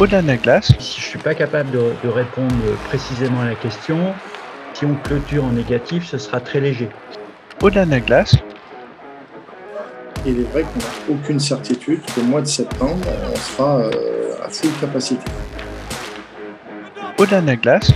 Au-delà de la glace, Si je ne suis pas capable de, de répondre précisément à la question, si on clôture en négatif, ce sera très léger. au-delà de la glace, Il est vrai qu'on n'a aucune certitude qu'au mois de septembre, on sera euh, à full capacité. au-delà de la glace,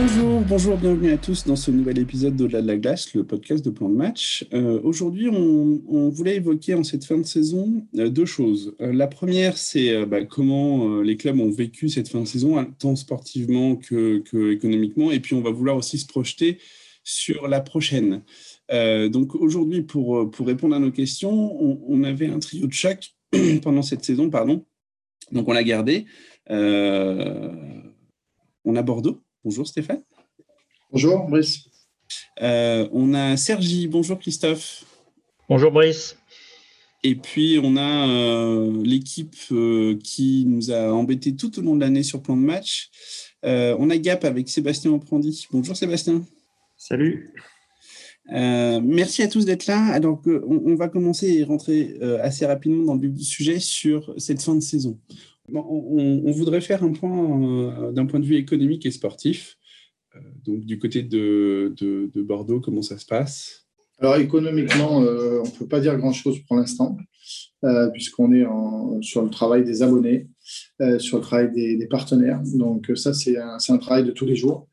Bonjour, bonjour, bienvenue à tous dans ce nouvel épisode d'Au-delà de la glace, le podcast de plan de match. Euh, Aujourd'hui, on, voulait évoquer en cette fin de saison euh, deux choses. Euh, la première, c'est bah, comment les clubs ont vécu cette fin de saison, hein, tant sportivement que, que économiquement, et puis on va vouloir aussi se projeter sur la prochaine. Donc aujourd'hui, pour, répondre à nos questions, on, avait un trio de choc pendant cette saison, pardon. Donc on l'a gardé. On a Bordeaux. Bonjour Stéphane. Bonjour, Brice. Euh, on a Sergi. Bonjour Christophe. Bonjour Brice. Et puis on a euh, l'équipe euh, qui nous a embêtés tout au long de l'année sur plan de match. Euh, on a Gap avec Sébastien Oprandi. Bonjour Sébastien. Salut. Euh, merci à tous d'être là. Alors on, on va commencer et rentrer euh, assez rapidement dans le vif du sujet sur cette fin de saison. On, voudrait faire un point euh, d'un point de vue économique et sportif. Euh, donc du côté de, de, de Bordeaux, comment ça se passe? Alors économiquement, euh, on ne peut pas dire grand-chose pour l'instant, puisqu'on est sur le travail des abonnés, sur le travail des, partenaires. Donc ça, c'est un, travail de tous les jours.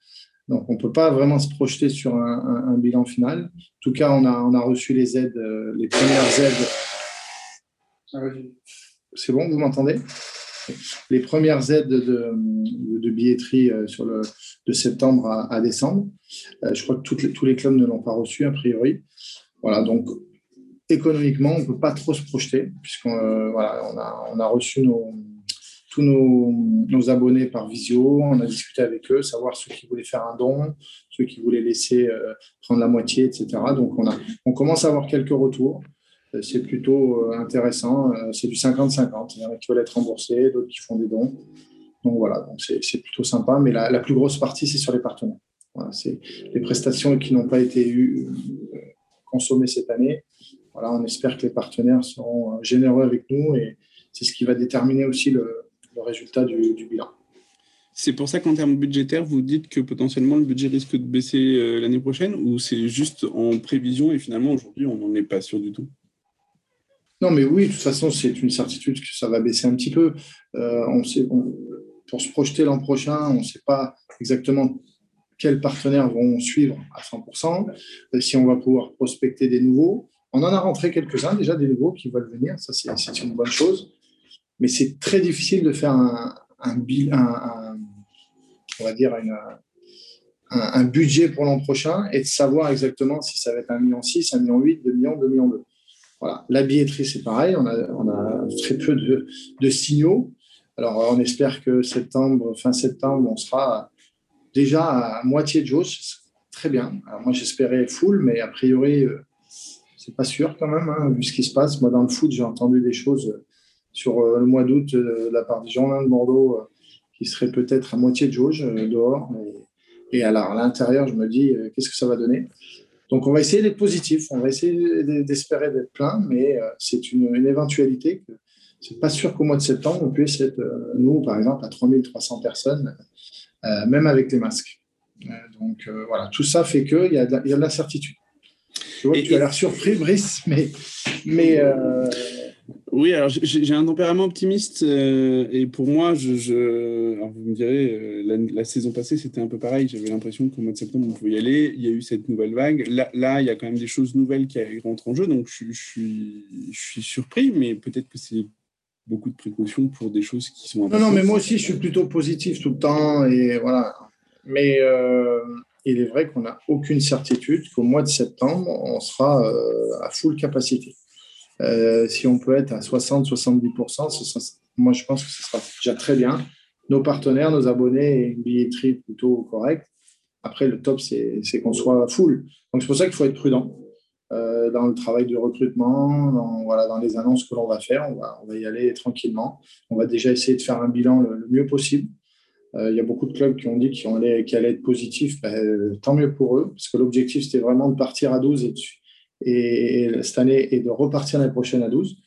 Donc on ne peut pas vraiment se projeter sur un, bilan final. En tout cas, on a, on a reçu les aides, les premières aides. Ah C'est bon, vous m'entendez? Les premières aides de, billetterie euh, sur le, de septembre à, décembre. Euh, je crois que tous les clubs ne l'ont pas reçu, a priori. Voilà, donc économiquement, on ne peut pas trop se projeter, puisqu'on euh, voilà, on a, on a reçu nos, tous nos, nos abonnés par visio, on a discuté avec eux, savoir ceux qui voulaient faire un don, ceux qui voulaient laisser prendre la moitié, etc. Donc on, a, on commence à avoir quelques retours. Euh, C'est plutôt euh, intéressant. Euh, C'est du 50-50. Il y en a qui veulent être remboursés, d'autres qui font des dons. Donc voilà, c'est plutôt sympa. Mais la, plus grosse partie, c'est sur les partenaires. C'est les prestations qui n'ont pas été consommées cette année. Voilà, on espère que les partenaires seront généreux avec nous et c'est ce qui va déterminer aussi le, résultat du, bilan. C'est pour ça qu'en termes budgétaires, vous dites que potentiellement le budget risque de baisser l'année prochaine ou c'est juste en prévision et finalement aujourd'hui on n'en est pas sûr du tout? Non, mais oui, de toute façon, c'est une certitude que ça va baisser un petit peu. Euh, on sait, pour se projeter l'an prochain, on ne sait pas exactement quels partenaires vont suivre à 100%, euh, si on va pouvoir prospecter des nouveaux. On en a rentré quelques-uns déjà, des nouveaux qui veulent venir, ça c'est une bonne chose. Mais c'est très difficile de faire un, on va dire un budget pour l'an prochain et de savoir exactement si ça va être 1,6 million, 1,8 million, 2 millions, 2 millions. Voilà. La billetterie, c'est pareil. On a, très peu de, signaux. Alors, on espère que septembre, fin septembre, on sera déjà à moitié de jauge. Très bien. Moi, j'espérais full, mais a priori, euh, c'est pas sûr quand même, hein, vu ce qui se passe. Moi, dans le foot, j'ai entendu des choses sur euh, le mois d'août euh, de la part des Girondins de Bordeaux qui seraient peut-être à moitié de jauge dehors. Et, alors, à l'intérieur, je me dis, qu'est-ce que ça va donner? Donc, on va essayer d'être positif, on va essayer d'espérer d'être plein, mais euh, c'est une, une éventualité que c'est pas sûr qu'au mois de septembre, on puisse être, euh, nous, par exemple, à 3300 personnes, euh, même avec les masques. Euh, donc, euh, voilà, tout ça fait qu'il y, a de la- il y a de l'incertitude. Je vois Et- que tu as l'air surpris, Brice, mais, mais Oui, alors j'ai un tempérament optimiste euh, et pour moi, je, je- alors vous me direz, euh, la, la saison passée c'était un peu pareil. J'avais l'impression qu'au mois de septembre on pouvait y aller. Il y a eu cette nouvelle vague. Là, là il y a quand même des choses nouvelles qui rentrent en jeu, donc je, je suis, je suis surpris, mais peut-être que c'est beaucoup de précautions pour des choses qui sont Non, non, mais moi aussi, je suis plutôt positif tout le temps. Et voilà. Mais euh, il est vrai qu'on n'a aucune certitude qu'au mois de septembre, on sera euh, à full capacité. Euh, si on peut être à 60-70%, ce sera- moi, je pense que ce sera déjà très bien. Nos partenaires, nos abonnés et une billetterie plutôt correcte. Après, le top, c'est qu'on soit full. Donc, c'est pour ça qu'il faut être prudent euh, dans le travail du recrutement, dans, les annonces que l'on va faire. On va, y aller tranquillement. On va déjà essayer de faire un bilan le, mieux possible. Euh, il y a beaucoup de clubs qui ont dit qu'ils allaient, être positifs. Ben, tant mieux pour eux, parce que l'objectif, c'était vraiment de partir à 12 et, de- et, et cette année et de repartir l'année prochaine à 12.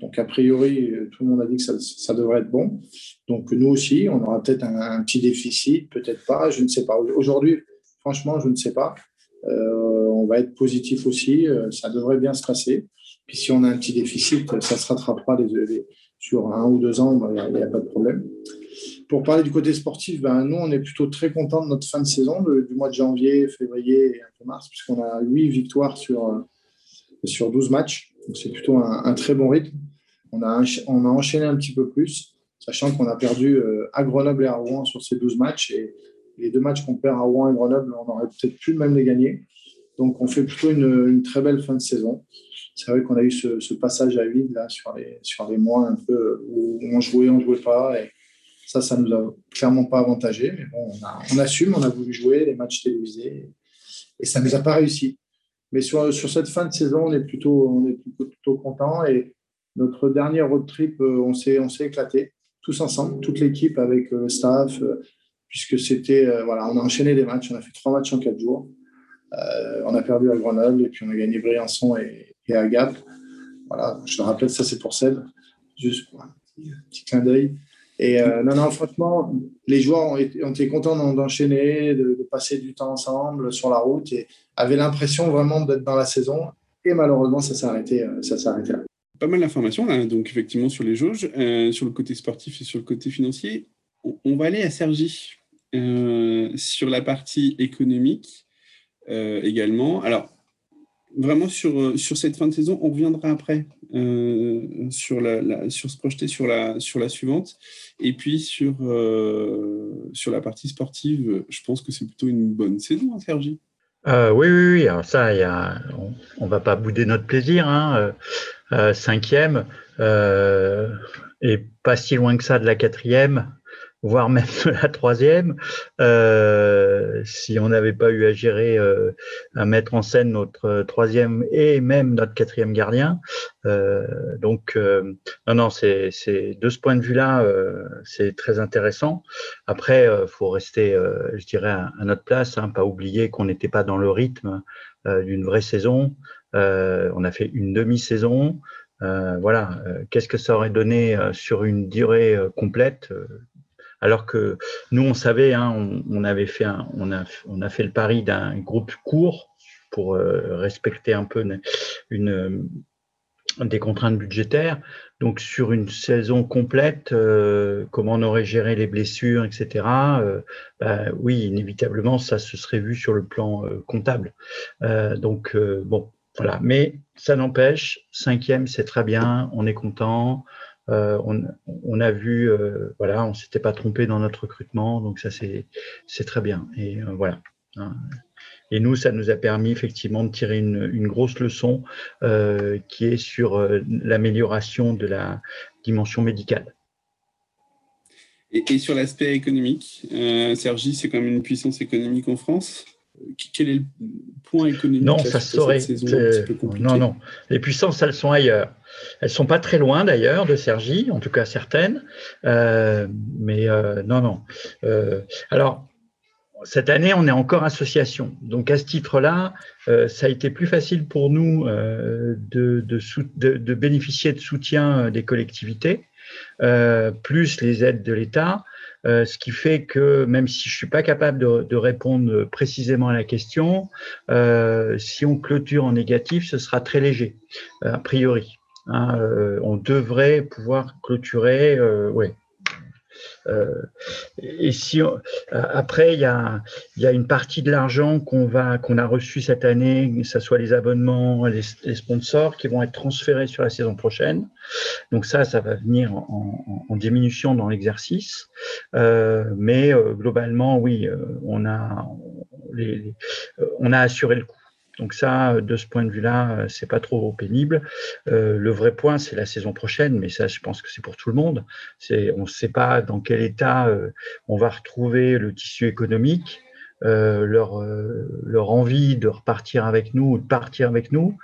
Donc, a priori, tout le monde a dit que ça, devrait être bon. Donc, nous aussi, on aura peut-être un, petit déficit, peut-être pas, je ne sais pas. Aujourd'hui, franchement, je ne sais pas. Euh, on va être positif aussi, euh, ça devrait bien se passer. Puis si on a un petit déficit, ça se rattrapera sur un ou deux ans, il n'y a, pas de problème. Pour parler du côté sportif, ben, nous, on est plutôt très contents de notre fin de saison, du mois de janvier, février et un peu mars, puisqu'on a huit victoires sur, euh, sur 12 matchs. C'est plutôt un, très bon rythme. On a, on enchaîné un petit peu plus, sachant qu'on a perdu à Grenoble et à Rouen sur ces 12 matchs. Et les deux matchs qu'on perd à Rouen et Grenoble, on aurait peut-être pu même les gagner. Donc, on fait plutôt une, très belle fin de saison. C'est vrai qu'on a eu ce, passage à vide là, sur, les, mois un peu où on jouait, on ne jouait pas. Et ça, ça ne nous a clairement pas avantagé. Mais bon, on, assume, on a voulu jouer les matchs télévisés et ça ne nous a pas réussi. Mais sur, sur cette fin de saison, on est plutôt, on est plutôt, content. Et notre dernier road trip, euh, on s'est éclaté tous ensemble, toute l'équipe avec le staff, euh, puisque c'était, euh, voilà, on a enchaîné les matchs, on a fait trois matchs en quatre jours. Euh, on a perdu à Grenoble et puis on a gagné Briançon et, et à Gap. Voilà, je te rappelle, ça c'est pour Seb, juste pour un petit, clin d'œil. Et euh, non, non, franchement, les joueurs ont été, ont été contents d'enchaîner, de, passer du temps ensemble sur la route et avaient l'impression vraiment d'être dans la saison. Et malheureusement, ça s'est arrêté, s'est arrêté là. Pas mal d'informations là, donc effectivement sur les jauges, sur le côté sportif et sur le côté financier. On, va aller à Sergi. Euh, sur la partie économique euh, également. Alors, vraiment sur, euh, sur cette fin de saison, on reviendra après sur, la, sur se projeter sur la, suivante. Et puis sur, sur la partie sportive, je pense que c'est plutôt une bonne saison, hein, Sergi. oui, oui, oui. Alors ça, on ne va pas bouder notre plaisir. Hein. cinquième, et pas si loin que ça de la quatrième voire même la troisième, euh, si on n'avait pas eu à gérer, euh, à mettre en scène notre troisième et même notre quatrième gardien. Euh, donc, non, non, c'est de ce point de vue-là, c'est très intéressant. Après, faut rester, je dirais, à, notre place, hein, pas oublier qu'on n'était pas dans le rythme d'une vraie saison. on a fait une demi-saison. voilà, qu'est-ce que ça aurait donné sur une durée complète alors que nous, on savait, hein, on, avait fait on, a, fait le pari d'un groupe court pour euh, respecter un peu une, des contraintes budgétaires. Donc sur une saison complète, euh, comment on aurait géré les blessures, etc. Euh, bah, oui, inévitablement, ça se serait vu sur le plan comptable. donc bon, voilà. Mais ça n'empêche, cinquième, c'est très bien, on est content. Euh, on, a vu, euh, voilà, on s'était pas trompé dans notre recrutement, donc ça c'est très bien. Et euh, voilà. Hein. Et nous, ça nous a permis effectivement de tirer une, grosse leçon qui est sur l'amélioration de la dimension médicale. Et, sur l'aspect économique, Sergi, c'est quand même une puissance économique en France? Quel est le point économique Non, ça serait. Non, non. Les puissances, elles sont ailleurs. Elles sont pas très loin d'ailleurs de Sergi, en tout cas certaines. Euh, mais euh, non, non. Euh, alors, cette année, on est encore association. Donc, à ce titre-là, ça a été plus facile pour nous de, de, de, bénéficier de soutien des collectivités, plus les aides de l'État. Euh, ce qui fait que même si je suis pas capable de, répondre précisément à la question, euh, si on clôture en négatif, ce sera très léger, euh, a priori. Hein, on devrait pouvoir clôturer, ouais, et si après il y a, y a une partie de l'argent qu'on va qu'on a reçu cette année, que ce soit les abonnements, les, sponsors, qui vont être transférés sur la saison prochaine. Donc ça, ça va venir en, diminution dans l'exercice, euh, mais euh, globalement, oui, on a les, on a assuré le coup. Donc ça, de ce point de vue-là, euh, c'est pas trop pénible. Euh, le vrai point, c'est la saison prochaine, mais ça, je pense que c'est pour tout le monde. On ne sait pas dans quel état euh, on va retrouver le tissu économique. leur, leur envie de repartir avec nous ou de partir avec nous.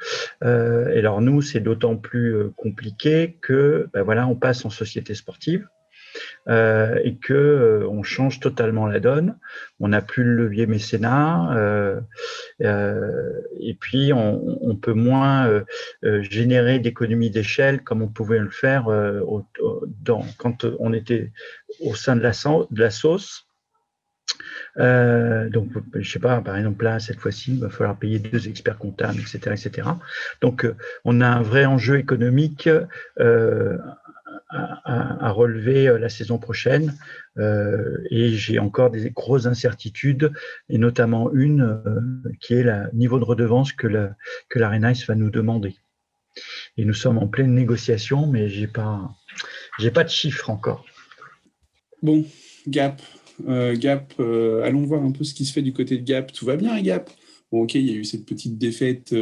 et alors nous, c'est d'autant plus compliqué que ben voilà, on passe en société sportive. Euh, et que euh, on change totalement la donne. On n'a plus le levier mécénat euh, et puis on, peut moins générer d'économies d'échelle comme on pouvait le faire quand on était au sein de la, de sauce. donc, je sais pas, par exemple, là, cette fois-ci, il va falloir payer deux experts comptables, etc., etc. Donc, on a un vrai enjeu économique à, relever euh, la saison prochaine. Euh, et j'ai encore des grosses incertitudes, et notamment une euh, qui est le niveau de redevance que la, que va nous demander. Et nous sommes en pleine négociation, mais j'ai pas, j'ai pas de chiffres encore. Bon, Gap, Gap, allons voir un peu ce qui se fait du côté de Gap. Tout va bien, Gap? Bon, ok, il y a eu cette petite défaite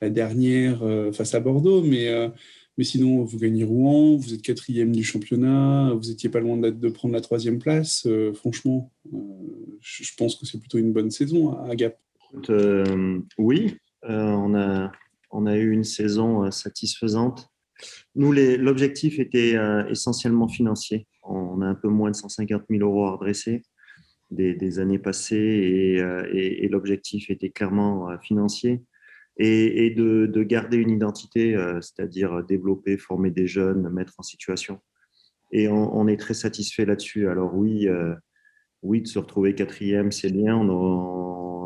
la dernière face à Bordeaux, mais mais sinon, vous gagnez Rouen, vous êtes quatrième du championnat, vous étiez pas loin de prendre la troisième place. Euh, franchement, euh, je pense que c'est plutôt une bonne saison à Gap. Euh, oui, on, a, eu une saison satisfaisante. Nous, l'objectif était essentiellement financier. On a un peu moins de 150 000 euros à redresser des, années passées et l'objectif était clairement financier et, de, garder une identité, euh, c'est-à-dire développer, former des jeunes, mettre en situation. Et on, est très satisfait là-dessus. Alors oui, euh, oui, de se retrouver quatrième, c'est bien.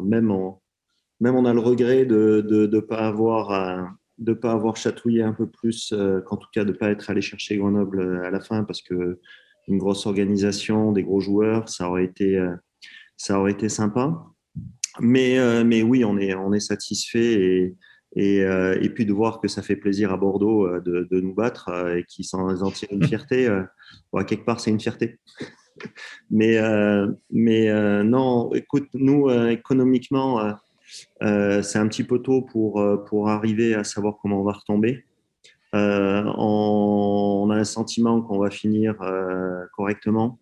Même, on, a le regret de ne pas avoir de pas avoir chatouillé un peu plus, euh, qu'en tout cas de ne pas être allé chercher Grenoble à la fin, parce que une grosse organisation, des gros joueurs, ça aurait été, ça aurait été sympa. Mais, euh, mais oui, on est, on est satisfait et, et, euh, et, puis de voir que ça fait plaisir à Bordeaux euh, de, de nous battre et qu'ils s'en tirent une fierté. Bon, quelque part, c'est une fierté. mais mais non, écoute, nous, économiquement, c'est un petit peu tôt pour, pour arriver à savoir comment on va retomber. On, on, a un sentiment qu'on va finir correctement,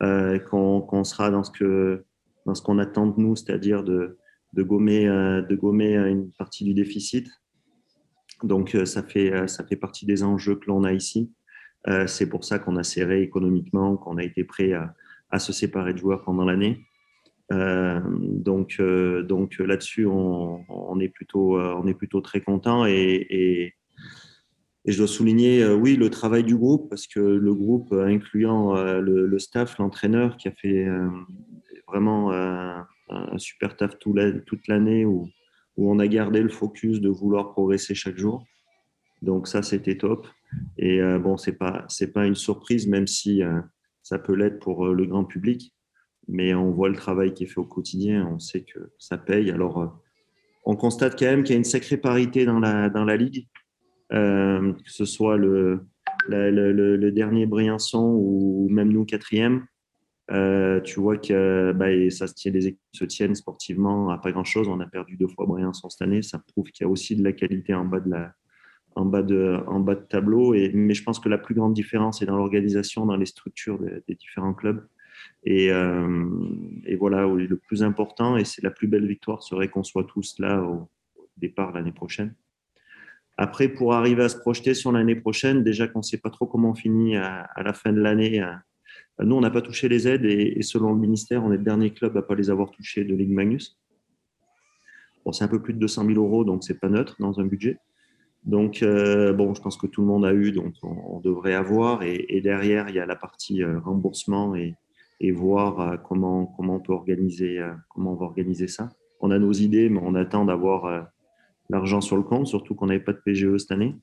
qu'on sera dans ce que dans ce qu'on attend de nous, c'est-à-dire de, de, gommer, euh, gommer une partie du déficit. Donc, euh, ça fait, euh, ça fait partie des enjeux que l'on a ici. C'est pour ça qu'on a serré économiquement, qu'on a été prêt à, à, se séparer de joueurs pendant l'année. donc, donc là-dessus, on, est plutôt, on est plutôt très content et, et, je dois souligner, oui, le travail du groupe, parce que le groupe, incluant le staff, l'entraîneur, qui a fait vraiment euh, un, super taf toute l'année où, où on a gardé le focus de vouloir progresser chaque jour. Donc ça, c'était top. Et euh, bon, c'est pas pas une surprise, même si euh, ça peut l'être pour le grand public. Mais on voit le travail qui est fait au quotidien, on sait que ça paye. Alors, on constate quand même qu'il y a une sacrée parité dans la dans la ligue, que ce soit le, le dernier Briançon ou même nous quatrième. Euh, tu vois que bah, ça se tient, les équipes se tiennent sportivement à pas grand chose. On a perdu deux fois Briançon cette année. Ça prouve qu'il y a aussi de la qualité en bas de tableau. Mais je pense que la plus grande différence est dans l'organisation, dans les structures des différents clubs. Et, euh, et, voilà, le plus important, et c'est la plus belle victoire, serait qu'on soit tous là au départ l'année prochaine. Après, pour arriver à se projeter sur l'année prochaine, déjà qu'on ne sait pas trop comment on finit à la fin de l'année nous, on n'a pas touché les aides et, selon le ministère, on est le dernier club à ne pas les avoir touchés de Ligue Magnus. Bon, c'est un peu plus de 200 000 euros, donc c'est pas neutre dans un budget. Donc, euh, bon, je pense que tout le monde a eu, donc on, devrait avoir. Et, derrière, il y a la partie euh, remboursement et, voir euh, comment, comment on peut organiser, comment on va organiser ça. On a nos idées, mais on attend d'avoir l'argent sur le compte, surtout qu'on n'avait pas de PGE cette année.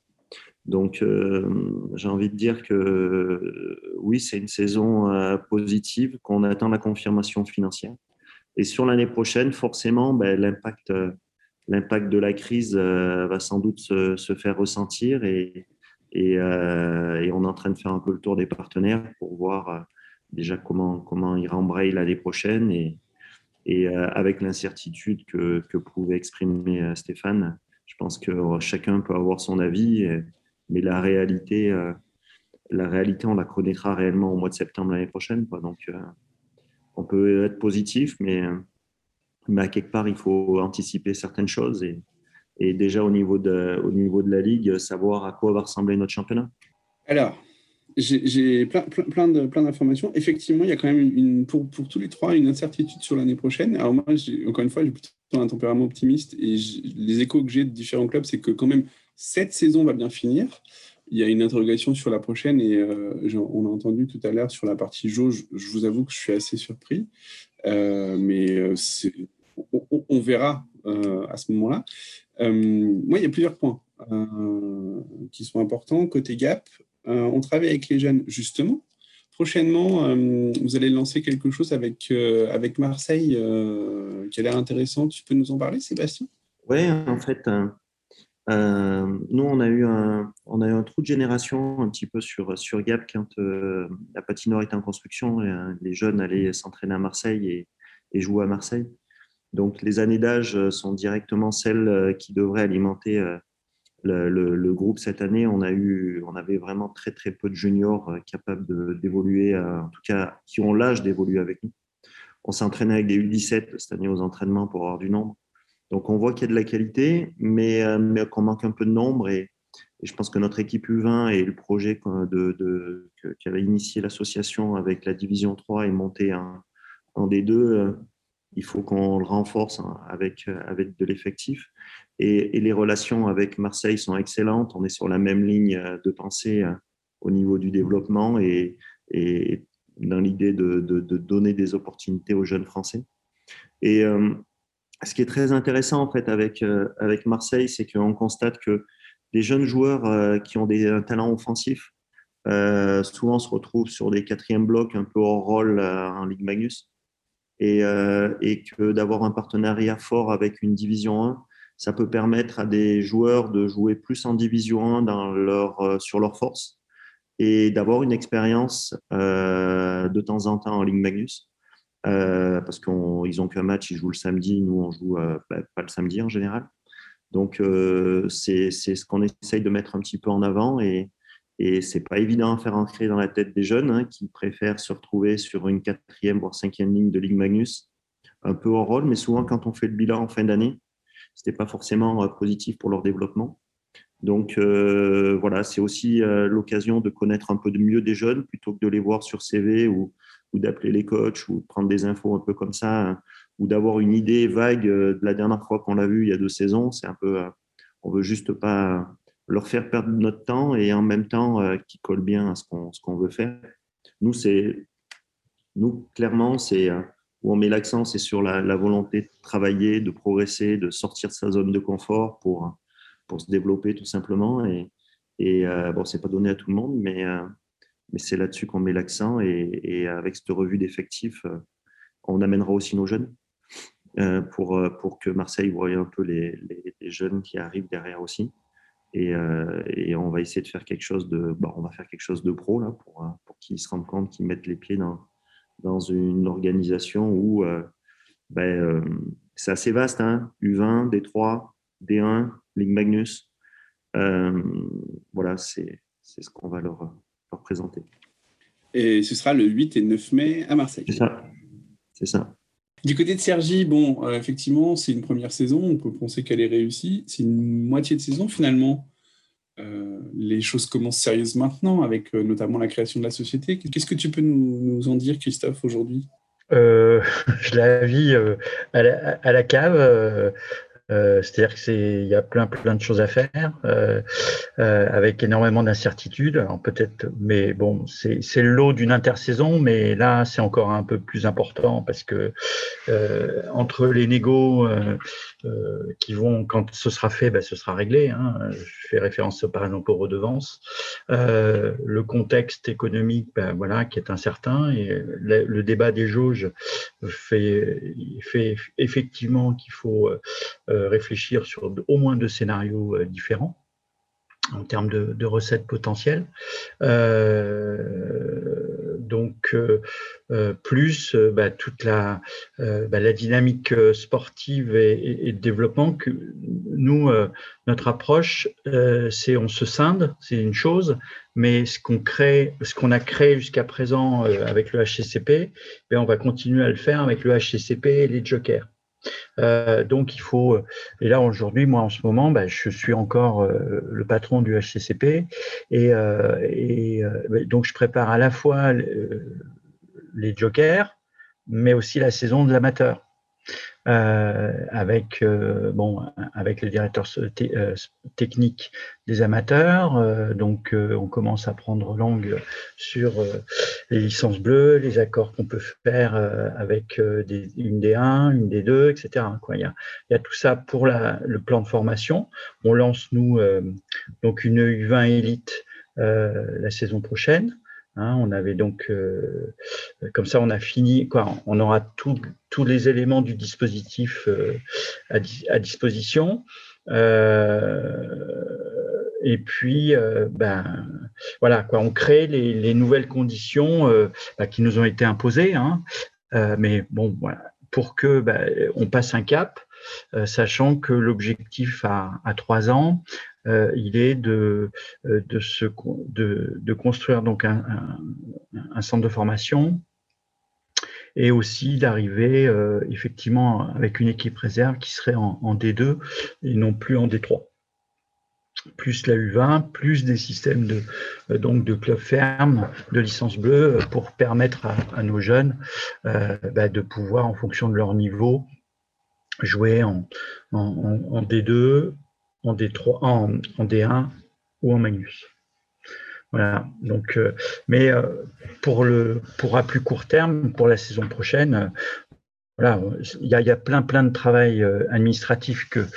Donc, euh, j'ai envie de dire que euh, oui, c'est une saison euh, positive, qu'on attend la confirmation financière. Et sur l'année prochaine, forcément, ben, l'impact, l'impact de la crise va sans doute se, faire ressentir et, on est en train de faire un peu le tour des partenaires pour voir déjà comment, comment ils rembrayent l'année prochaine et, et avec l'incertitude que, que pouvait exprimer Stéphane, je pense que chacun peut avoir son avis. Et, mais la réalité, euh, la réalité, on la connaîtra réellement au mois de septembre l'année prochaine. Donc, euh, on peut être positif, mais, à quelque part, il faut anticiper certaines choses et, déjà au niveau, de, au niveau de la Ligue, savoir à quoi va ressembler notre championnat. Alors, J'ai plein, d'informations. Effectivement, il y a quand même pour, tous les trois une incertitude sur l'année prochaine. Alors moi, encore une fois, j'ai plutôt un tempérament optimiste et les échos que j'ai de différents clubs, c'est que quand même cette saison va bien finir. Il y a une interrogation sur la prochaine et euh, on a entendu tout à l'heure sur la partie jauge. Je vous avoue que je suis assez surpris, Euh, mais euh, on, verra à ce moment-là. Moi, il y a plusieurs points qui sont importants côté Gap. Euh, on travaille avec les jeunes, justement. Prochainement, euh, vous allez lancer quelque chose avec, euh, avec Marseille qui a l'air intéressant. Tu peux nous en parler, Sébastien? Oui, en fait, nous, on a, eu un, on a eu un trou de génération un petit peu sur, sur Gap quand la patinoire était en construction. Et, les jeunes allaient s'entraîner à Marseille et, et jouer à Marseille. Donc, les années d'âge sont directement celles qui devraient alimenter le, groupe cette année. On, avait vraiment très, très peu de juniors euh, capables d'évoluer, euh, en tout cas, qui ont l'âge d'évoluer avec nous. On s'est entraîné avec des U17 cette année aux entraînements pour avoir du nombre. Donc, on voit qu'il y a de la qualité, mais, euh, qu'on manque un peu de nombre. Et, je pense que notre équipe U20 et le projet de, de, qu'avait initié l'association avec la division 3 et monté en, en D2, euh, il faut qu'on le renforce hein, avec, euh, avec de l'effectif. Et, les relations avec Marseille sont excellentes. On est sur la même ligne euh, de pensée euh, au niveau du développement et, dans l'idée de, de, donner des opportunités aux jeunes Français. Et ce qui est très intéressant en fait avec, avec Marseille, c'est qu'on constate que les jeunes joueurs qui ont des un talent offensif euh, souvent se retrouvent sur des quatrièmes blocs un peu hors rôle en Ligue Magnus. Et, euh, et que d'avoir un partenariat fort avec une Division 1, ça peut permettre à des joueurs de jouer plus en Division 1 dans leur, euh, sur leur force et d'avoir une expérience euh, de temps en temps en Ligue Magnus. Parce qu'ils n'ont qu'un match, ils jouent le samedi, nous on joue bah, pas le samedi en général. Donc c'est ce qu'on essaye de mettre un petit peu en avant et, et c'est pas évident à faire ancrer dans la tête des jeunes hein, qui préfèrent se retrouver sur une quatrième voire cinquième ligne de Ligue Magnus, un peu hors rôle, mais souvent quand on fait le bilan en fin d'année, c'était pas forcément euh, positif pour leur développement. Donc euh, voilà, c'est aussi euh, l'occasion de connaître un peu de mieux des jeunes plutôt que de les voir sur CV ou, d'appeler les coachs ou de prendre des infos un peu comme ça hein, ou d'avoir une idée vague de la dernière fois qu'on l'a vu il y a deux saisons. C'est un peu, euh, on veut juste pas leur faire perdre notre temps et en même temps euh, qui colle bien à ce qu'on qu'on veut faire. Nous, c'est nous clairement, c'est euh, où on met l'accent, c'est sur la, volonté de travailler, de progresser, de sortir de sa zone de confort pour pour se développer tout simplement. Et, et euh, bon, c'est pas donné à tout le monde, mais, euh, mais c'est là-dessus qu'on met l'accent. Et, avec cette revue d'effectifs, euh, on amènera aussi nos jeunes pour, pour que Marseille voie un peu les, les, jeunes qui arrivent derrière aussi. Et, euh, et, on va essayer de faire quelque chose de, bon, on va faire quelque chose de pro là pour, pour qu'ils se rendent compte qu'ils mettent les pieds dans, dans une organisation où euh, ben, c'est assez vaste, hein, U20, D3, D1, Ligue Magnus. Euh, voilà, c'est ce qu'on va leur, leur, présenter. Et ce sera le 8 et 9 mai à Marseille. C'est ça. C'est ça. Du côté de Sergi, bon, euh, effectivement, c'est une première saison. On peut penser qu'elle est réussie. C'est une moitié de saison finalement. Euh, les choses commencent sérieuses maintenant, avec euh, notamment la création de la société. Qu'est-ce que tu peux nous, en dire, Christophe, aujourd'hui? Je la vis à, la, cave. Euh, C'est-à-dire qu'il y a plein plein de choses à faire euh, euh, avec énormément d'incertitudes. Peut-être, mais bon, c'est le lot d'une intersaison, mais là c'est encore un peu plus important parce que entre les négos qui vont quand ce sera fait, ben, ce sera réglé. Hein. Je fais référence par exemple aux redevances, le contexte économique, ben, voilà, qui est incertain et le, le débat des jauges fait, fait effectivement qu'il faut réfléchir sur au moins deux scénarios différents en termes de, recettes potentielles. Euh, donc, euh, plus bah, toute la, euh, bah, dynamique sportive et, de développement nous, euh, notre approche, c'est on se scinde, c'est une chose, mais ce qu'on crée, ce qu'on a créé jusqu'à présent avec le HCCP, ben on va continuer à le faire avec le HCCP et les jokers. Donc il faut, et là aujourd'hui, moi en ce moment, bah, je suis encore le patron du HCCP et, et donc je prépare à la fois les jokers, mais aussi la saison de l'amateur. Euh, avec euh, bon avec le directeur euh, technique des amateurs. donc on commence à prendre langue sur les licences bleues, les accords qu'on peut faire avec des, une D1, une D2, etc. Quoi. Il, y a, il y a tout ça pour la, le plan de formation. On lance nous donc une U20 élite la saison prochaine. Hein, on avait donc, euh, comme ça, on a fini, quoi, on aura tous les éléments du dispositif euh, à, disposition. Euh, et puis, ben, voilà, quoi, on crée les, nouvelles conditions bah, qui nous ont été imposées. Hein. mais bon, pour que bah, on passe un cap, sachant que l'objectif à, à, trois ans, euh, il est de, euh, de, se, de, de construire donc un, un, centre de formation et aussi d'arriver euh, effectivement avec une équipe réserve qui serait en, en, D2 et non plus en D3 plus la U20, plus des systèmes de, donc de club ferme, de licence bleue, pour permettre à, nos jeunes euh, bah, de pouvoir, en fonction de leur niveau, jouer en, en D2, en D3, en, en D1 ou en Magnus. Voilà. Donc, euh, mais euh, pour le pour à plus court terme, pour la saison prochaine, euh, il y a, plein plein de travail administratif que,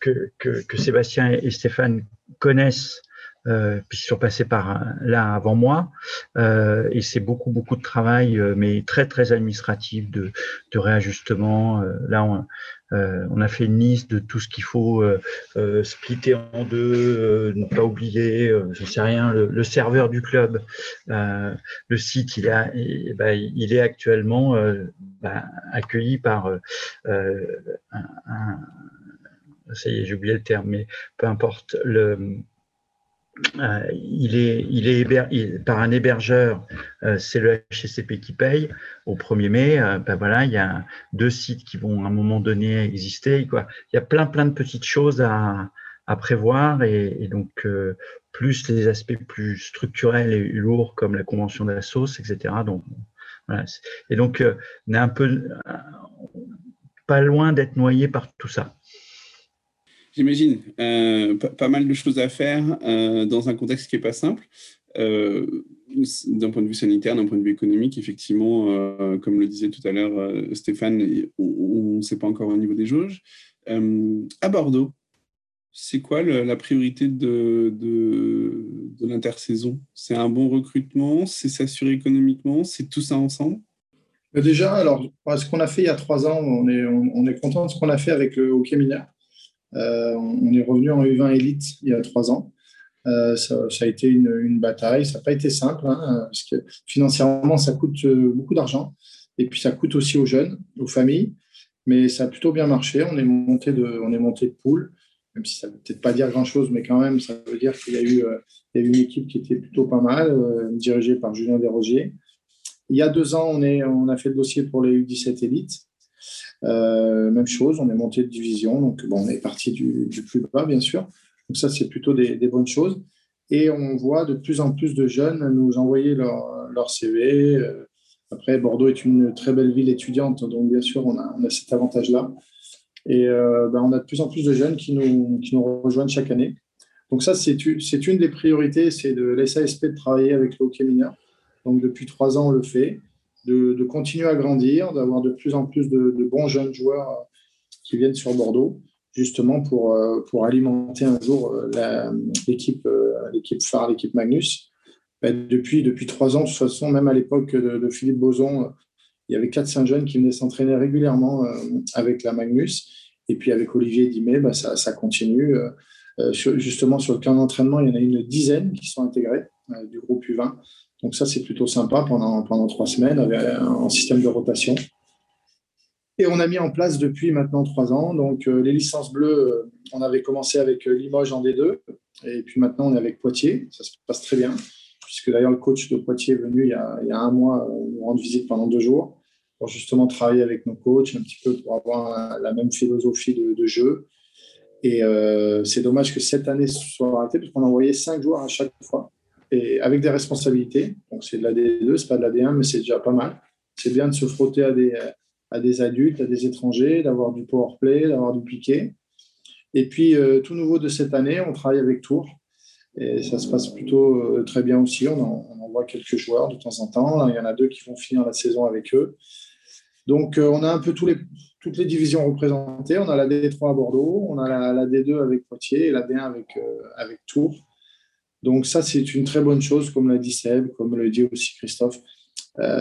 que, que Sébastien et Stéphane connaissent euh, puisqu'ils sont passés par là avant moi, euh, et c'est beaucoup beaucoup de travail, euh, mais très très administratif de, de réajustement. Euh, là, on, euh, on, a fait une liste de tout ce qu'il faut splitter en deux, ne pas oublier, je sais rien, le, serveur du club, le site, il, a, et, bah, il est actuellement bah, accueilli par un, un ça y est, j'ai oublié le terme, mais peu importe, le, euh, il est, par un hébergeur, euh, c'est le HCCP qui paye. Au 1er mai, euh, ben voilà, il y a deux sites qui vont à un moment donné exister. Il y a plein, plein de petites choses à, prévoir et, donc plus les aspects plus structurels et lourds comme la convention d'assos, etc. Donc. Et donc, on est un peu pas loin d'être noyé par tout ça. J'imagine. Euh, pas, mal de choses à faire euh, dans un contexte qui n'est pas simple. Euh, d'un point de vue sanitaire, d'un point de vue économique, effectivement, comme le disait tout à l'heure Stéphane, on ne sait pas encore au niveau des jauges. à Bordeaux, c'est quoi la priorité de, de, l'intersaison? C'est un bon recrutement? C'est s'assurer économiquement? C'est tout ça ensemble? Déjà, alors, ce qu'on a fait il y a trois ans, on est, on, est content de ce qu'on a fait avec le hockey. Euh, on est revenu en U20 élite il y a trois ans. Euh, ça, a été une, bataille. Ça n'a pas été simple, hein, parce que financièrement, ça coûte euh, beaucoup d'argent. Et puis, ça coûte aussi aux jeunes, aux familles. Mais ça a plutôt bien marché. On est monté de, on est monté de poule, même si ça ne veut peut-être pas dire grand-chose, mais quand même, ça veut dire qu'il y, a eu, une équipe qui était plutôt pas mal, dirigée par Julien Desrosiers. Il y a deux ans, on, est, on a fait le dossier pour les U17 élites. Euh, même chose, on est monté de division, donc bon, on est parti du, plus bas, bien sûr. Donc ça, c'est plutôt des, bonnes choses. Et on voit de plus en plus de jeunes nous envoyer leur, CV. Euh, après, Bordeaux est une très belle ville étudiante, donc bien sûr, on a, on a cet avantage-là. Et euh, ben, on a de plus en plus de jeunes qui nous, qui nous rejoignent chaque année. Donc ça, c'est une des priorités, c'est de l'SASP de travailler avec le hockey mineur. Donc depuis trois ans, on le fait de, continuer à grandir, d'avoir de plus en plus de, bons jeunes joueurs euh, qui viennent sur Bordeaux, justement pour, euh, pour alimenter un jour euh, l'équipe phare, l'équipe Magnus. Ben, depuis, depuis trois ans, de toute façon, même à l'époque de, Philippe Boson, il y avait 4-5 jeunes qui venaient s'entraîner régulièrement avec la Magnus. Et puis avec Olivier Dimet, ben, ça, continue. justement, sur le camp d'entraînement, il y en a une dizaine qui sont intégrés du groupe U20. Donc ça, c'est plutôt sympa pendant, pendant trois semaines avec un système de rotation. Et on a mis en place depuis maintenant trois ans. Donc euh, les licences bleues, euh, on avait commencé avec euh, Limoges en D2. Et puis maintenant, on est avec Poitiers. Ça se passe très bien. Puisque d'ailleurs, le coach de Poitiers est venu il y a, il y a un mois nous rendre visite pendant deux jours. pour justement travailler avec nos coachs, un petit peu pour avoir la même philosophie de, jeu. Et c'est dommage que cette année soit arrêtée, parce qu'on envoyait cinq joueurs à chaque fois, avec des responsabilités. Donc c'est de la D2, c'est pas de la D1, mais c'est déjà pas mal. C'est bien de se frotter à des, adultes, à des étrangers, d'avoir du power play, d'avoir du piqué. Et puis, tout nouveau de cette année, on travaille avec Tours. Et ça se passe plutôt euh, très bien aussi. On, en, envoie quelques joueurs de temps en temps. il y en a deux qui vont finir la saison avec eux. Donc, euh, on a un peu toutes les divisions représentées. On a la D3 à Bordeaux, on a la, D2 avec Poitiers et la D1 avec, euh, avec Tours. Donc, ça, c'est une très bonne chose, comme l'a dit Seb, comme le dit aussi Christophe.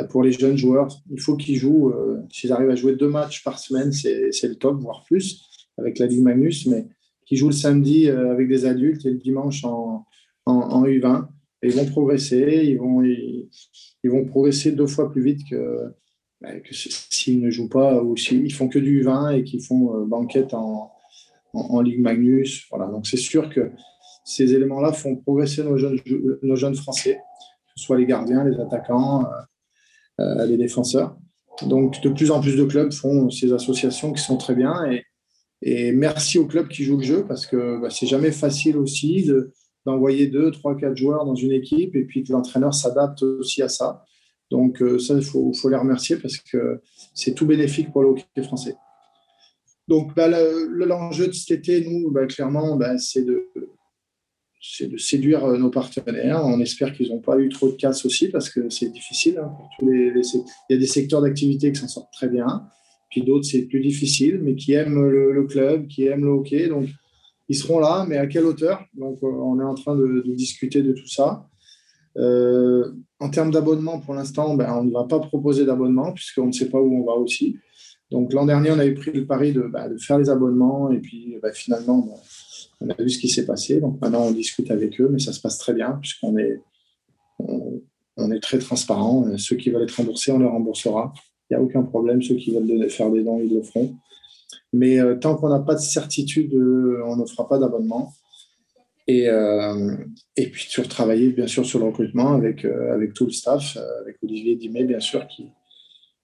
pour les jeunes joueurs, il faut qu'ils jouent. S'ils arrivent à jouer deux matchs par semaine, c'est le top, voire plus, avec la Ligue Magnus. Mais qui jouent le samedi euh, avec des adultes et le dimanche en, en, U20. Et ils vont progresser, ils vont, ils, vont progresser deux fois plus vite que, bah, que s'ils ne jouent pas ou s'ils font que du U20 et qu'ils font euh, banquette en, en, Ligue Magnus. Voilà. Donc c'est sûr que ces éléments-là font progresser nos jeunes, nos jeunes Français, que ce soit les gardiens, les attaquants, euh, les défenseurs. Donc de plus en plus de clubs font ces associations qui sont très bien et, merci au club qui joue le jeu parce que bah, c'est jamais facile aussi d'envoyer deux, trois, quatre joueurs dans une équipe et puis que l'entraîneur s'adapte aussi à ça. Donc euh, ça, il faut, faut, les remercier parce que c'est tout bénéfique pour le hockey français. Donc bah, l'enjeu de cet été, nous, bah, clairement, bah, c'est de, de séduire nos partenaires. On espère qu'ils n'ont pas eu trop de casse aussi parce que c'est difficile. Hein, il y a des secteurs d'activité qui s'en sortent très bien puis d'autres c'est plus difficile, mais qui aiment le, club, qui aiment le hockey. Donc, ils seront là, mais à quelle hauteur? Donc, euh, on est en train de, discuter de tout ça. Euh, en termes d'abonnement, pour l'instant, ben, on ne va pas proposer d'abonnement puisqu'on ne sait pas où on va aussi. Donc, l'an dernier, on avait pris le pari de, ben, faire les abonnements et puis ben, finalement, on a vu ce qui s'est passé. Donc, maintenant, on discute avec eux, mais ça se passe très bien puisqu'on est, on est très transparent. Ceux qui veulent être remboursés, on les remboursera. Il n'y a aucun problème. Ceux qui veulent faire des dons, ils le feront. Mais euh, tant qu'on n'a pas de certitude, euh, on ne fera pas d'abonnement. Et, euh, et puis sur travailler bien sûr sur le recrutement avec, avec tout le staff, avec Olivier Dimet bien sûr qui,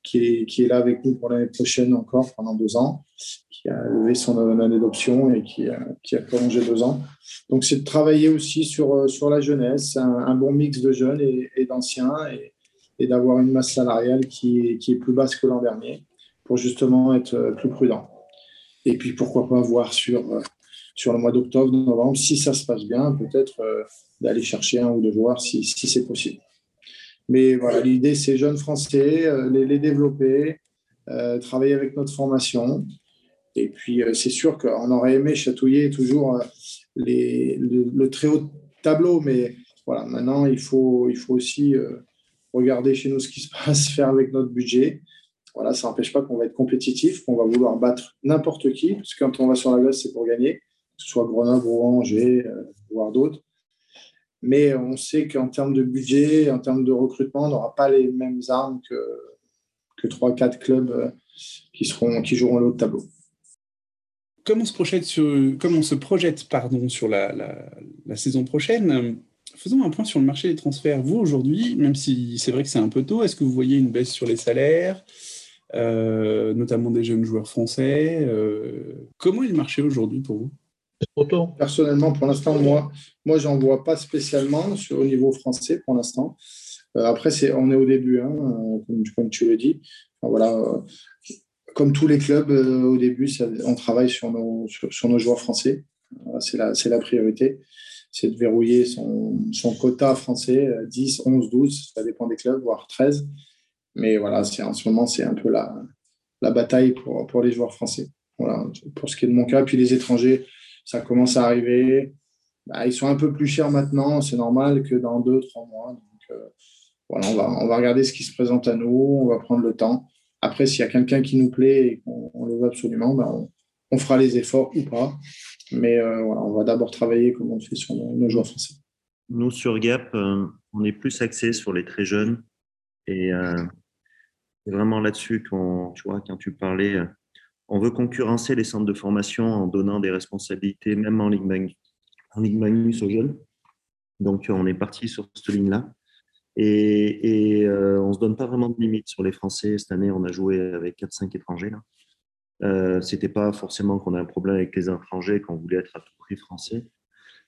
qui, est, là avec nous pour l'année prochaine encore pendant deux ans, qui a levé son année d'option et qui a, prolongé deux ans. Donc c'est de travailler aussi sur, sur la jeunesse, un, bon mix de jeunes et, d'anciens et, d'avoir une masse salariale qui qui est plus basse que l'an dernier pour justement être euh, plus prudent. Et puis pourquoi pas voir sur, euh, sur le mois d'octobre, novembre, si ça se passe bien, peut-être euh, d'aller chercher un ou deux joueurs si, si c'est possible. Mais voilà, l'idée, c'est jeunes Français, les, les, développer, travailler avec notre formation. Et puis, c'est sûr qu'on aurait aimé chatouiller toujours les, le, très haut tableau, mais voilà, maintenant, il faut, il faut aussi regarder chez nous ce qui se passe, faire avec notre budget. Voilà, ça n'empêche pas qu'on va être compétitif, qu'on va vouloir battre n'importe qui, parce que quand on va sur la glace, c'est pour gagner, que ce soit Grenoble, Angers, euh, voire d'autres. Mais on sait qu'en termes de budget, en termes de recrutement, on n'aura pas les mêmes armes que, que 3-4 clubs euh, qui, seront, qui joueront le haut tableau. Comment on se projette sur, comment on se projette, pardon, sur la, la, la saison prochaine faisons un point sur le marché des transferts. Vous, aujourd'hui, même si c'est vrai que c'est un peu tôt, est-ce que vous voyez une baisse sur les salaires, euh, notamment des jeunes joueurs français euh, Comment est le marché aujourd'hui pour vous? Personnellement, pour l'instant, moi, moi j'en vois pas spécialement au niveau français pour l'instant. Euh, après, c'est, on est au début, hein, comme, tu le dis. voilà, comme tous les clubs, au début, on travaille sur nos, sur, nos joueurs français. c'est, la, la priorité c'est de verrouiller son, son, quota français, 10, 11, 12, ça dépend des clubs, voire 13. Mais voilà, en ce moment, c'est un peu la, la bataille pour, pour, les joueurs français. Pour ce qui est de mon cas. Puis les étrangers, ça commence à arriver. Bah, ils sont un peu plus chers maintenant, c'est normal que dans deux, trois mois. Euh, voilà, on va, on va regarder ce qui se présente à nous, on va prendre le temps. Après, s'il y a quelqu'un qui nous plaît et qu'on le veut absolument, bah, on, fera les efforts ou pas. Mais euh, voilà, on va d'abord travailler comme on le fait sur nos, joueurs français. Nous, sur Gap, euh, on est plus axé sur les très jeunes. Et c'est vraiment là-dessus qu'on, tu vois, quand tu parlais, on veut concurrencer les centres de formation en donnant des responsabilités, même en Ligue Magnus, en Magnus aux jeunes. Donc, on est parti sur cette ligne-là. Et, et on ne se donne pas vraiment de limite sur les Français. Cette année, on a joué avec 4-5 étrangers. Euh, C'était pas forcément qu'on a un problème avec les étrangers, qu'on voulait être à tout prix français.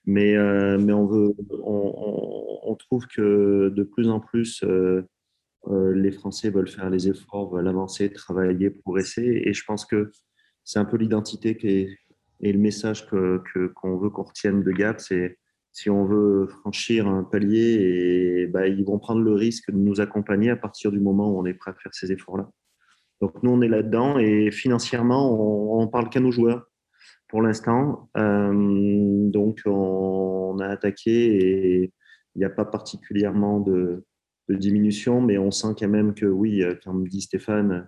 Mais, euh, on, trouve que de plus en plus, euh, euh, les Français veulent faire les efforts, veulent avancer, travailler, progresser. Et je pense que c'est un peu l'identité et le message qu'on que, qu'on veut qu'on retienne de Gap. C'est si on veut franchir un palier, et, bah, ils vont prendre le risque de nous accompagner à partir du moment où on est prêt à faire ces efforts-là. Donc nous, on est là-dedans et financièrement, on, on parle qu'à nos joueurs pour l'instant. Euh, donc on, a attaqué et il n'y a pas particulièrement de, diminution, mais on sent quand même que oui, comme dit Stéphane,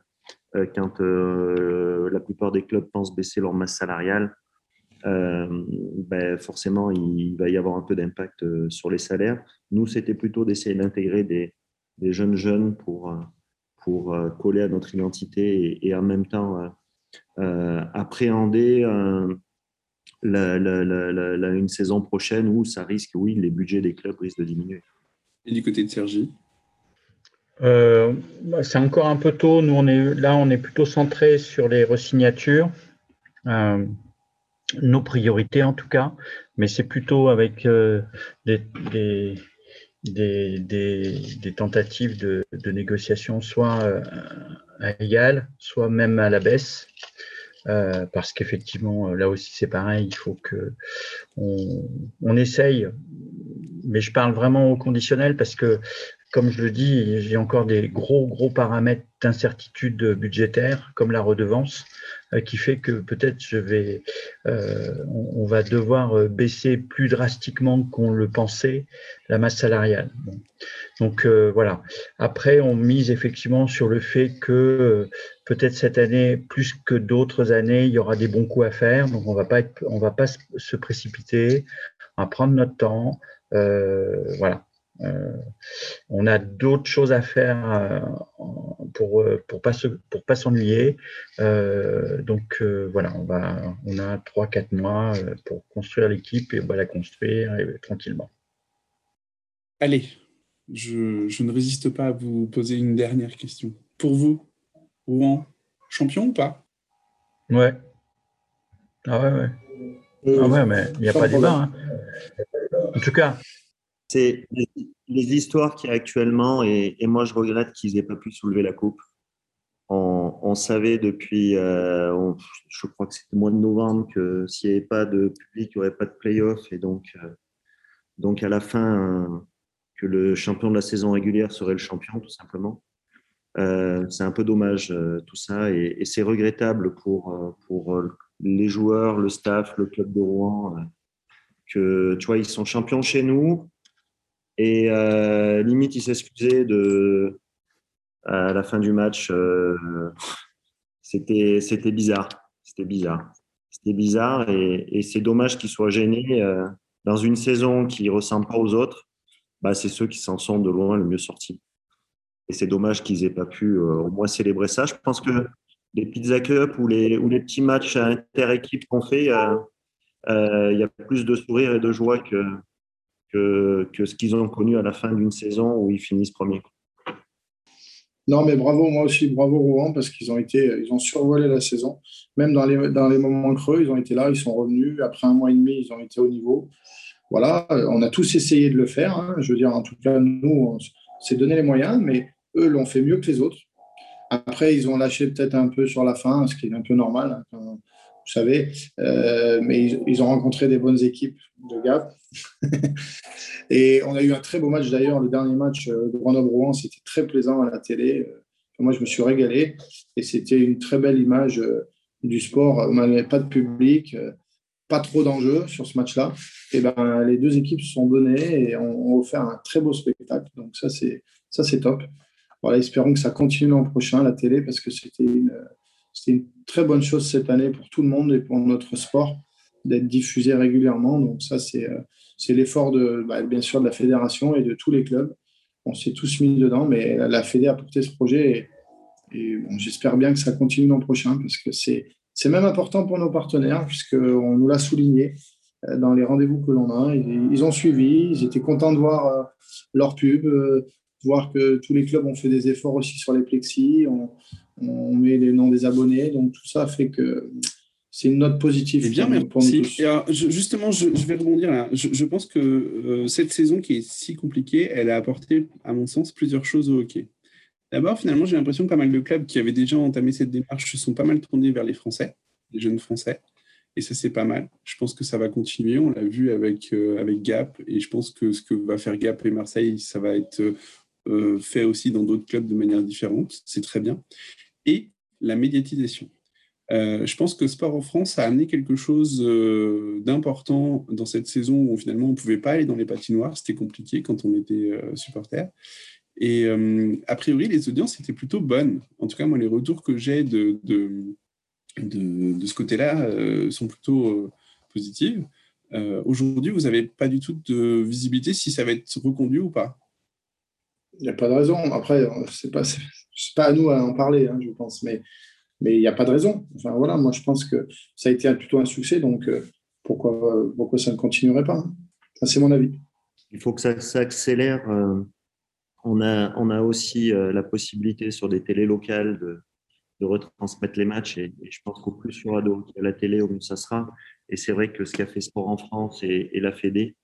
euh, quand euh, la plupart des clubs pensent baisser leur masse salariale, euh, ben forcément, il va y avoir un peu d'impact euh, sur les salaires. Nous, c'était plutôt d'essayer d'intégrer des, jeunes jeunes pour, euh, coller à notre identité et, en même temps euh, appréhender une saison prochaine où ça risque, oui, les budgets des clubs risquent de diminuer. Et du côté de Sergi? Euh, C'est encore un peu tôt. Nous, on est, là, on est plutôt centré sur les resignatures. Euh, nos priorités en tout cas, mais c'est plutôt avec euh, des, tentatives de, négociation soit à égal, soit même à la baisse. Parce qu'effectivement, là aussi c'est pareil, il faut que on, on, essaye, mais je parle vraiment au conditionnel parce que, comme je le dis, j'ai encore des gros gros paramètres d'incertitude budgétaire, comme la redevance, euh, qui fait que peut-être je vais, euh, on, va devoir euh, baisser plus drastiquement qu'on le pensait la masse salariale. Donc voilà. Après, on mise effectivement sur le fait que peut-être cette année, plus que d'autres années, il y aura des bons coups à faire. Donc on va pas va pas se précipiter, on va prendre notre temps. Voilà. Euh, on a d'autres choses à faire euh, pour pour pas se, pour pas s'ennuyer. Euh, donc voilà, on va on a trois quatre mois pour construire l'équipe et on va la construire et, tranquillement. Allez, je, je, ne résiste pas à vous poser une dernière question. Pour vous, Rouen, champion ou pas? Ouais. Ah ouais ouais. ah ouais mais il n'y a pas de débat. Hein. En tout cas, c'est les, les, histoires a actuellement, et, moi je regrette qu'ils n'aient pas pu soulever la coupe. On, savait depuis, euh, je crois que c'était le mois de novembre, que s'il n'y avait pas de public, il n'y aurait pas de playoff, et donc, euh, donc à la fin, que le champion de la saison régulière serait le champion, tout simplement. Euh, c'est un peu dommage tout ça, et, et c'est regrettable pour, pour les joueurs, le staff, le club de Rouen, que tu vois, ils sont champions chez nous, et euh, limite, il s'excusait de à la fin du match. Euh, c'était bizarre. C'était bizarre. C'était bizarre et, c'est dommage qu'il soit gêné euh, dans une saison qui ressemble pas aux autres. Bah, c'est ceux qui s'en sont de loin le mieux sortis. Et c'est dommage qu'ils aient pas pu au moins célébrer ça. Je pense que les Pizza Cup ou les, ou les petits matchs inter-équipe qu'on fait, il y a plus de sourires et de joie que, que, ce qu'ils ont connu à la fin d'une saison où ils finissent premier. Non, mais bravo, moi aussi, bravo Rouen, parce qu'ils ont été, ils ont survolé la saison. Même dans les, dans les moments creux, ils ont été là, ils sont revenus. Après un mois et demi, ils ont été au niveau. Voilà, on a tous essayé de le faire. Hein. Je veux dire, en tout cas, nous, on s'est donné les moyens, mais eux l'ont fait mieux que les autres. Après, ils ont lâché peut-être un peu sur la fin, ce qui est un peu normal. Hein, vous savez, euh, mais ils, ont rencontré des bonnes équipes de Gap. et on a eu un très beau match d'ailleurs, le dernier match de Grenoble-Rouen, c'était très plaisant à la télé. Moi, je me suis régalé et c'était une très belle image euh, du sport. On n'avait pas de public, euh, pas trop d'enjeux sur ce match-là. Et ben, les deux équipes se sont données et ont offert un très beau spectacle. Donc ça, c'est ça, c'est top. Voilà, espérons que ça continue l'an prochain la télé parce que c'était une c'était une très bonne chose cette année pour tout le monde et pour notre sport d'être diffusé régulièrement. Donc ça, c'est euh, l'effort de, bah, bien sûr de la fédération et de tous les clubs. On s'est tous mis dedans, mais la Fédé a porté ce projet et, bon, j'espère bien que ça continue l'an prochain parce que c'est même important pour nos partenaires puisqu'on nous l'a souligné euh, dans les rendez-vous que l'on a. Ils, ont suivi, ils étaient contents de voir euh, leur pub, voir que tous les clubs ont fait des efforts aussi sur les plexis, on met les noms des abonnés, donc tout ça fait que c'est une note positive. Eh bien, merci. justement, je, vais rebondir là. Je, pense que euh, cette saison qui est si compliquée, elle a apporté, à mon sens, plusieurs choses au hockey. D'abord, finalement, j'ai l'impression que pas mal de clubs qui avaient déjà entamé cette démarche se sont pas mal tournés vers les Français, les jeunes Français. Et ça, c'est pas mal. Je pense que ça va continuer. On l'a vu avec, euh, avec Gap. Et je pense que ce que va faire Gap et Marseille, ça va être euh, fait aussi dans d'autres clubs de manière différente. C'est très bien. Et la médiatisation. Euh, je pense que Sport en France a amené quelque chose euh, d'important dans cette saison où finalement on ne pouvait pas aller dans les patinoires, c'était compliqué quand on était euh, supporter. Et a priori, les audiences étaient plutôt bonnes. En tout cas, moi, les retours que j'ai de, de, de, ce côté-là sont plutôt positifs. Aujourd'hui, vous n'avez pas du tout de visibilité si ça va être reconduit ou pas? Il n'y a pas de raison. Après, ce n'est pas, pas à nous à en parler, hein, je pense. Mais mais il n'y a pas de raison. Enfin, voilà, moi, je pense que ça a été plutôt un succès, donc euh, pourquoi, pourquoi ça ne continuerait pas hein C'est mon avis. Il faut que ça s'accélère. Euh, on, a, on a aussi euh, la possibilité sur des télés locales de, de retransmettre les matchs, et, je pense qu'au plus il y aura la télé, au mieux ça sera. Et c'est vrai que ce qu'a fait Sport en France et, la Fédé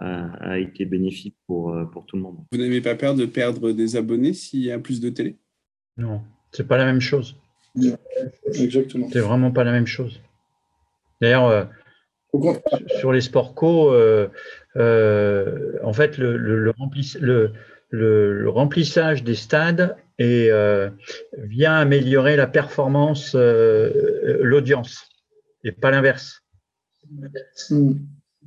a, a, été bénéfique pour, pour tout le monde. Vous n'avez pas peur de perdre des abonnés s'il y a plus de télé? Non, c'est pas la même chose. Exactement. C'est vraiment pas la même chose. D'ailleurs, euh, sur les sports co, euh, euh, en fait, le, le, le, remplissage des stades et, vient améliorer la performance, l'audience, et pas l'inverse. Hmm.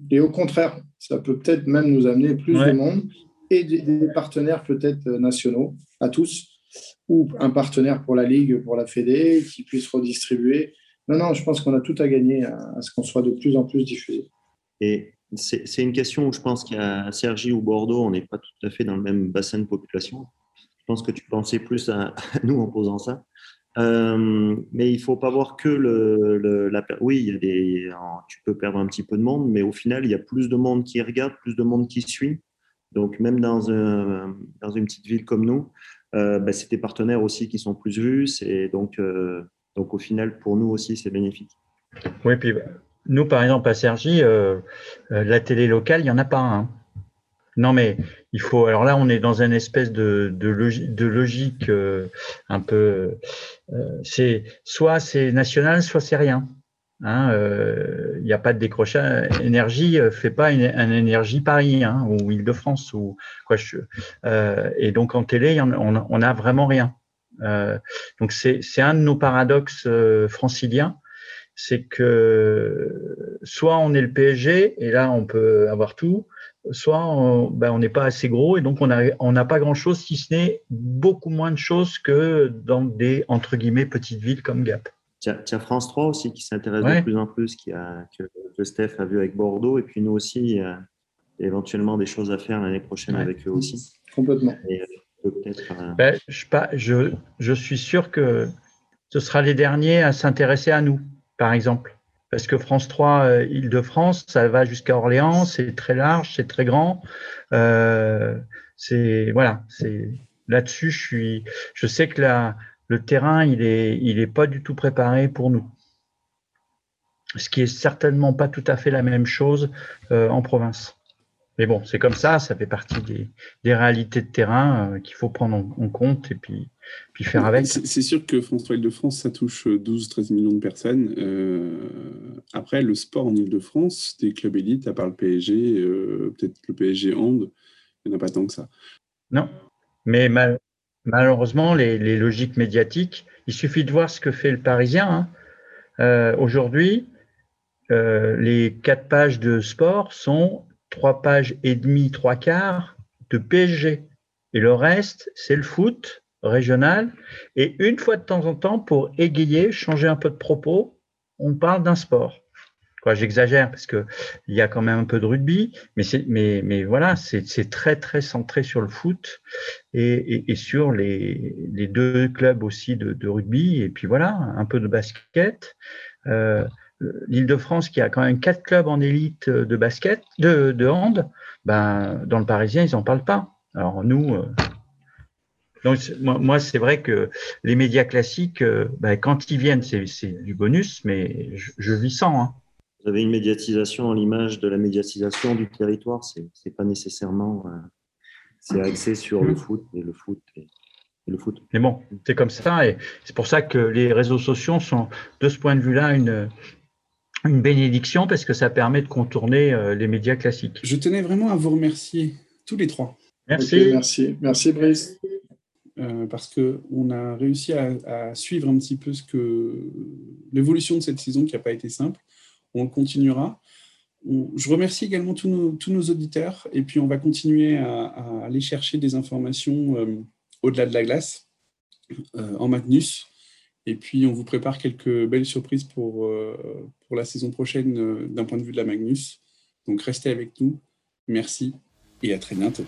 Et au contraire, ça peut peut-être même nous amener plus de monde et des partenaires peut-être nationaux à tous ou un partenaire pour la Ligue, pour la Fédé, qui puisse redistribuer. Non, non, je pense qu'on a tout à gagner à, ce qu'on soit de plus en plus diffusé. Et c'est une question où je pense qu'à Sergi ou Bordeaux, on n'est pas tout à fait dans le même bassin de population. Je pense que tu pensais plus à, nous en posant ça. Euh, mais il faut pas voir que le, la. Oui, il y a des, tu peux perdre un petit peu de monde, mais au final, il y a plus de monde qui regarde, plus de monde qui suit. Donc, même dans, un, dans une petite ville comme nous, euh, bah, c'est des partenaires aussi qui sont plus vus. Et donc, euh, donc, au final, pour nous aussi, c'est bénéfique. Oui, puis nous, par exemple, à Sergi, euh, la télé locale, il n'y en a pas. Hein. Non, mais il faut. Alors là, on est dans une espèce de, logique, un peu. c'est soit c'est national, soit c'est rien. Il hein, n'y euh, a pas de décrochage. Énergie euh, fait pas une, énergie Paris hein, ou Île-de-France ou quoi. Je, euh, et donc en télé, on n'a vraiment rien. donc c'est un de nos paradoxes franciliens, c'est que soit on est le PSG et là on peut avoir tout, soit ben, on n'est pas assez gros et donc on n'a on pas grand-chose si ce n'est beaucoup moins de choses que dans des entre guillemets petites villes comme Gap. As, France 3 aussi qui s'intéresse de plus en plus, qui a, que, Steph a vu avec Bordeaux. Et puis nous aussi, il y a éventuellement des choses à faire l'année prochaine avec eux aussi. Complètement. Euh, ben, je, je, je, suis sûr que ce sera les derniers à s'intéresser à nous, par exemple. Parce que France 3, euh, Île-de-France, ça va jusqu'à Orléans, c'est très large, c'est très grand. Euh, c'est voilà, c'est là-dessus, je suis, je sais que le terrain, il est pas du tout préparé pour nous. Ce qui est certainement pas tout à fait la même chose euh, en province. Mais bon, c'est comme ça, ça fait partie des, réalités de terrain euh, qu'il faut prendre en, compte et puis, puis faire avec. C'est sûr que France 3 Île-de-France, ça touche 12-13 millions de personnes. Euh, après, le sport en Île-de-France, des clubs élites, à part le PSG, peut-être le PSG Hand, il n'y en a pas tant que ça. Non, mais mal, malheureusement, les, logiques médiatiques, il suffit de voir ce que fait le Parisien. Hein. Euh, aujourd'hui, euh, les quatre pages de sport sont trois pages et demie, trois quarts de PSG. Et le reste, c'est le foot régional. Et une fois de temps en temps, pour égayer, changer un peu de propos, on parle d'un sport. J'exagère parce qu'il y a quand même un peu de rugby, mais, mais, mais voilà, c'est très, très centré sur le foot et, sur les, les, deux clubs aussi de, de, rugby, et puis voilà, un peu de basket. Euh, L'Île-de-France, qui a quand même quatre clubs en élite de basket, de, de hand, ben, dans le Parisien, ils n'en parlent pas. Alors nous, euh, Donc moi, c'est vrai que les médias classiques, ben, quand ils viennent, c'est du bonus, mais je, vis sans. Hein. Vous avez une médiatisation en l'image de la médiatisation du territoire, c'est pas nécessairement, c'est axé sur le foot et le foot. Et le foot. Mais bon, c'est comme ça, et c'est pour ça que les réseaux sociaux sont, de ce point de vue-là, une, une bénédiction parce que ça permet de contourner euh, les médias classiques. Je tenais vraiment à vous remercier tous les trois. Merci. merci. Merci, Brice. Euh, parce qu'on a réussi à, suivre un petit peu ce que l'évolution de cette saison qui n'a pas été simple. On continuera. je remercie également tous nos, tous nos, auditeurs et puis on va continuer à, aller chercher des informations euh, au-delà de la glace en Magnus. Et puis, on vous prépare quelques belles surprises pour, euh, pour la saison prochaine euh, d'un point de vue de la Magnus. Donc, restez avec nous. Merci et à très bientôt.